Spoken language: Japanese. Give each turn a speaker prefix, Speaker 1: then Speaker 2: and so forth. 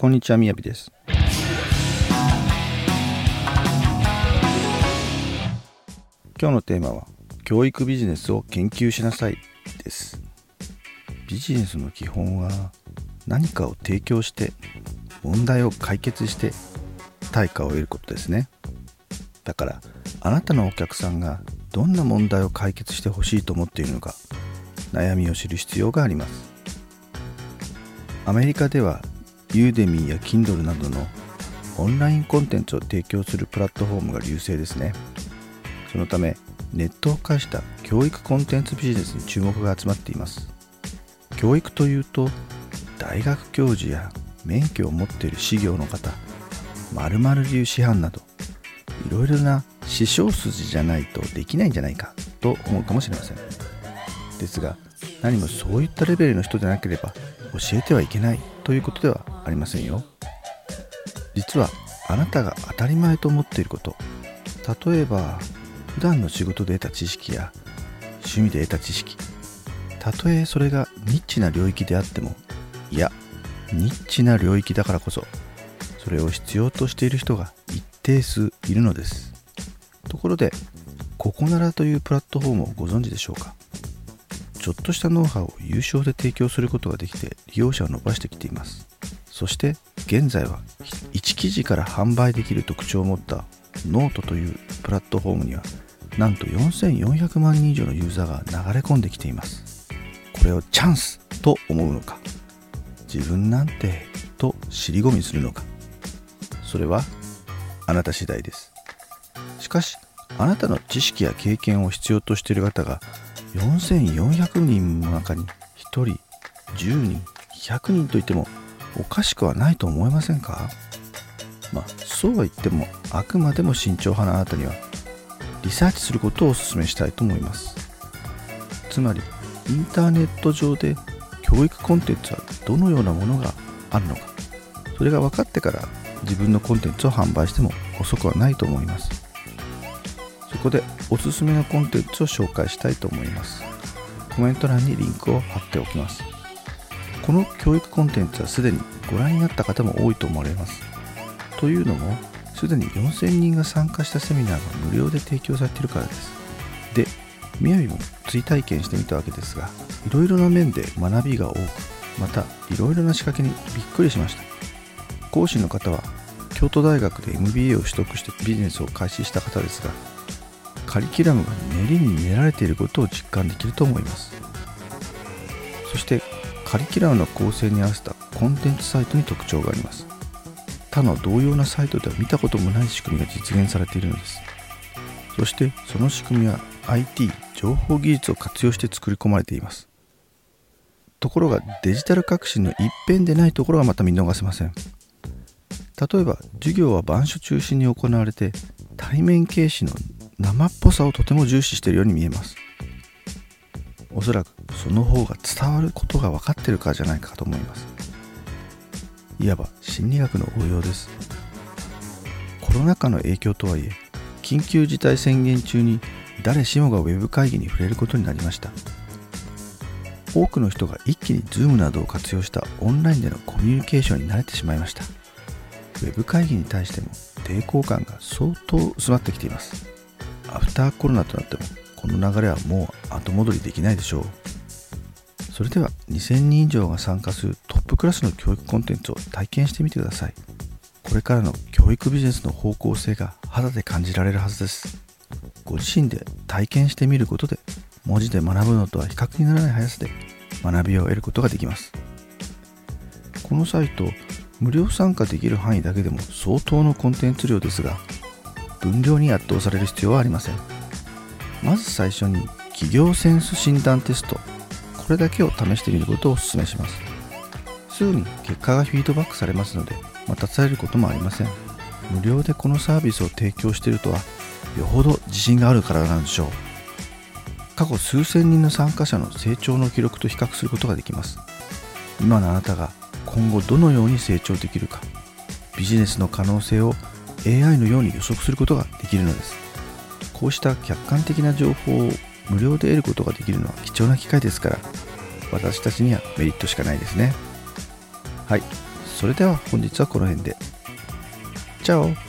Speaker 1: こんにちはみやびです。今日のテーマは教育ビジネスを研究しなさいです。ビジネスの基本は何かを提供して問題を解決して対価を得ることですね。だからあなたのお客さんがどんな問題を解決してほしいと思っているのか悩みを知る必要があります。アメリカではユーデミーや Kindle などのオンラインコンテンツを提供するプラットフォームが優勢ですね。そのためネットを介した教育コンテンツビジネスに注目が集まっています。教育というと大学教授や免許を持っている事業の方〇〇流師範などいろいろな師匠筋じゃないとできないんじゃないかと思うかもしれません。ですが何もそういったレベルの人でなければ教えてはいけない。ということではありませんよ。実はあなたが当たり前と思っていること。例えば普段の仕事で得た知識や趣味で得た知識。たとえそれがニッチな領域であってもいやニッチな領域だからこそそれを必要としている人が一定数いるのです。ところでココナラというプラットフォームをご存知でしょうか？ちょっとしたノウハウを有償で提供することができて利用者を伸ばしてきています。そして現在は1記事から販売できる特徴を持ったノートというプラットフォームにはなんと4400万人以上のユーザーが流れ込んできています。これをチャンスと思うのか自分なんてと尻込みするのかそれはあなた次第です。しかしあなたの知識や経験を必要としている方が4400人の中に1人10人100人といってもおかしくはないと思いませんか？まあそうは言ってもあくまでも慎重派なあなたにはリサーチすることをお勧めしたいと思います。つまりインターネット上で教育コンテンツはどのようなものがあるのか。それが分かってから自分のコンテンツを販売しても遅くはないと思います。そこでおすすめのコンテンツを紹介したいと思います。コメント欄にリンクを貼っておきます。この教育コンテンツはすでにご覧になった方も多いと思われます。というのもすでに4000人が参加したセミナーが無料で提供されているからです。でみやびも追体験してみたわけですがいろいろな面で学びが多くまたいろいろな仕掛けにびっくりしました。講師の方は京都大学で MBA を取得してビジネスを開始した方ですがカリキュラムが練りに練られていることを実感できると思います。そしてカリキュラムの構成に合わせたコンテンツサイトに特徴があります。他の同様なサイトでは見たこともない仕組みが実現されているのです。そしてその仕組みは IT 情報技術を活用して作り込まれています。ところがデジタル革新の一辺でないところがまた見逃せません。例えば授業は板書中心に行われて対面形式の生っぽさをとても重視しているように見えます。おそらくその方が伝わることが分かってるからじゃないかと思います。いわば心理学の応用です。コロナ禍の影響とはいえ緊急事態宣言中に誰しもがウェブ会議に触れることになりました。多くの人が一気に Zoom などを活用したオンラインでのコミュニケーションに慣れてしまいました。ウェブ会議に対しても抵抗感が相当薄まってきています。アフターコロナとなってもこの流れはもう後戻りできないでしょう。それでは2000人以上が参加するトップクラスの教育コンテンツを体験してみてください。これからの教育ビジネスの方向性が肌で感じられるはずです。ご自身で体験してみることで文字で学ぶのとは比較にならない速さで学びを得ることができます。このサイト無料参加できる範囲だけでも相当のコンテンツ量ですが分量に圧倒される必要はありません。まず最初に企業センス診断テスト。これだけを試してみることをお勧めします。すぐに結果がフィードバックされますので待たされることもありません。無料でこのサービスを提供しているとはよほど自信があるからなんでしょう。過去数千人の参加者の成長の記録と比較することができます。今のあなたが今後どのように成長できるか。ビジネスの可能性を AI のように予測することができるのです。こうした客観的な情報を無料で得ることができるのは貴重な機会ですから私たちにはメリットしかないですね。はい。それでは本日はこの辺で。チャオ。